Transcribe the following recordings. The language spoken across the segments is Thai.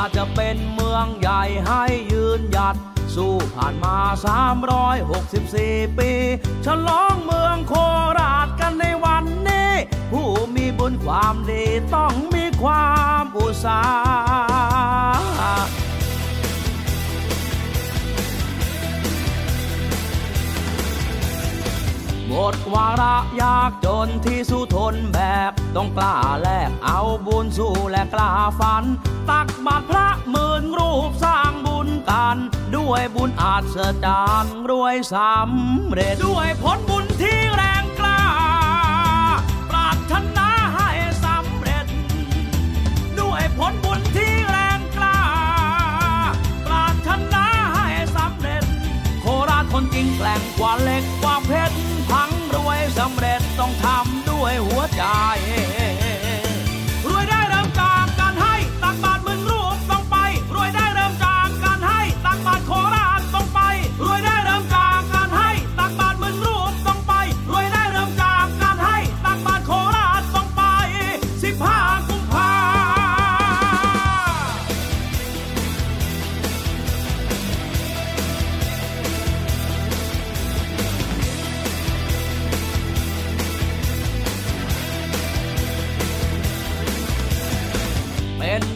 ว่าจะเป็นเมืองใหญ่ให้ยืนหยัด สู้ผ่านมา 364 ปี ฉลองเมืองโคราชกันในวันนี้ ผู้มีบุญความดีต้องมีความอุตสาห์ หมดวาระยากจนที่สู้ทนแบบต้องกล้าแลกเอาบุญสู้และกล้าฝัน ตักบาตรพระหมื่นรูปสร้างบุญกัน ด้วยบุญอาจเสจานรวยสำเร็จด้วยผล หัว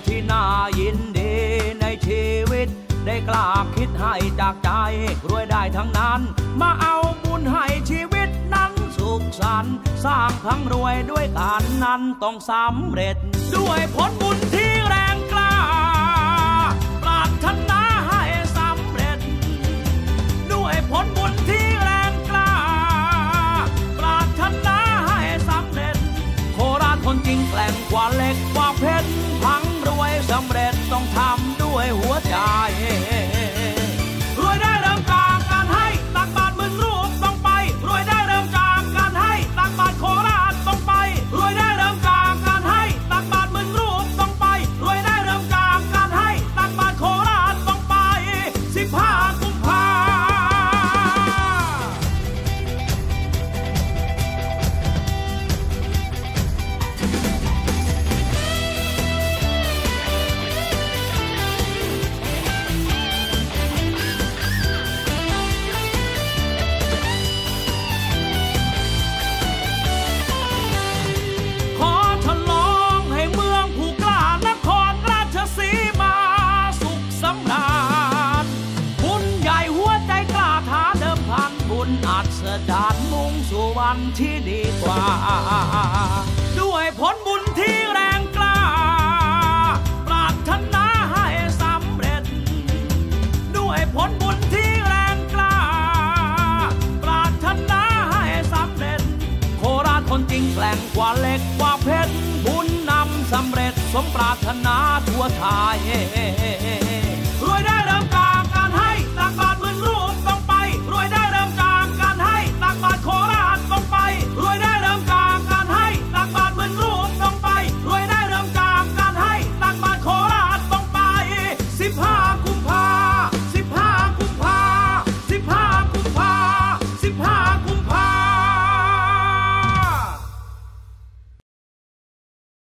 ที่น่ายินดีในชีวิต ได้กล้าคิดให้จากใจรวยได้ทั้งนั้น มาเอาบุญให้ชีวิตนั้นสุขสันต์สร้างทั้งรวยด้วยการนั้นต้องสำเร็จด้วยผลบุญ บุญอัศจรรย์มุ่งสู่วันที่ดีกว่า ด้วยผลบุญที่แรงกล้า ปรารถนาให้สำเร็จ ด้วยผลบุญที่แรงกล้า ปรารถนาให้สำเร็จ โคราชคนจริงแกล่งกว่าเหล็กกว่าเพชรบุญนำสำเร็จสมปรารถนาทั่วไทย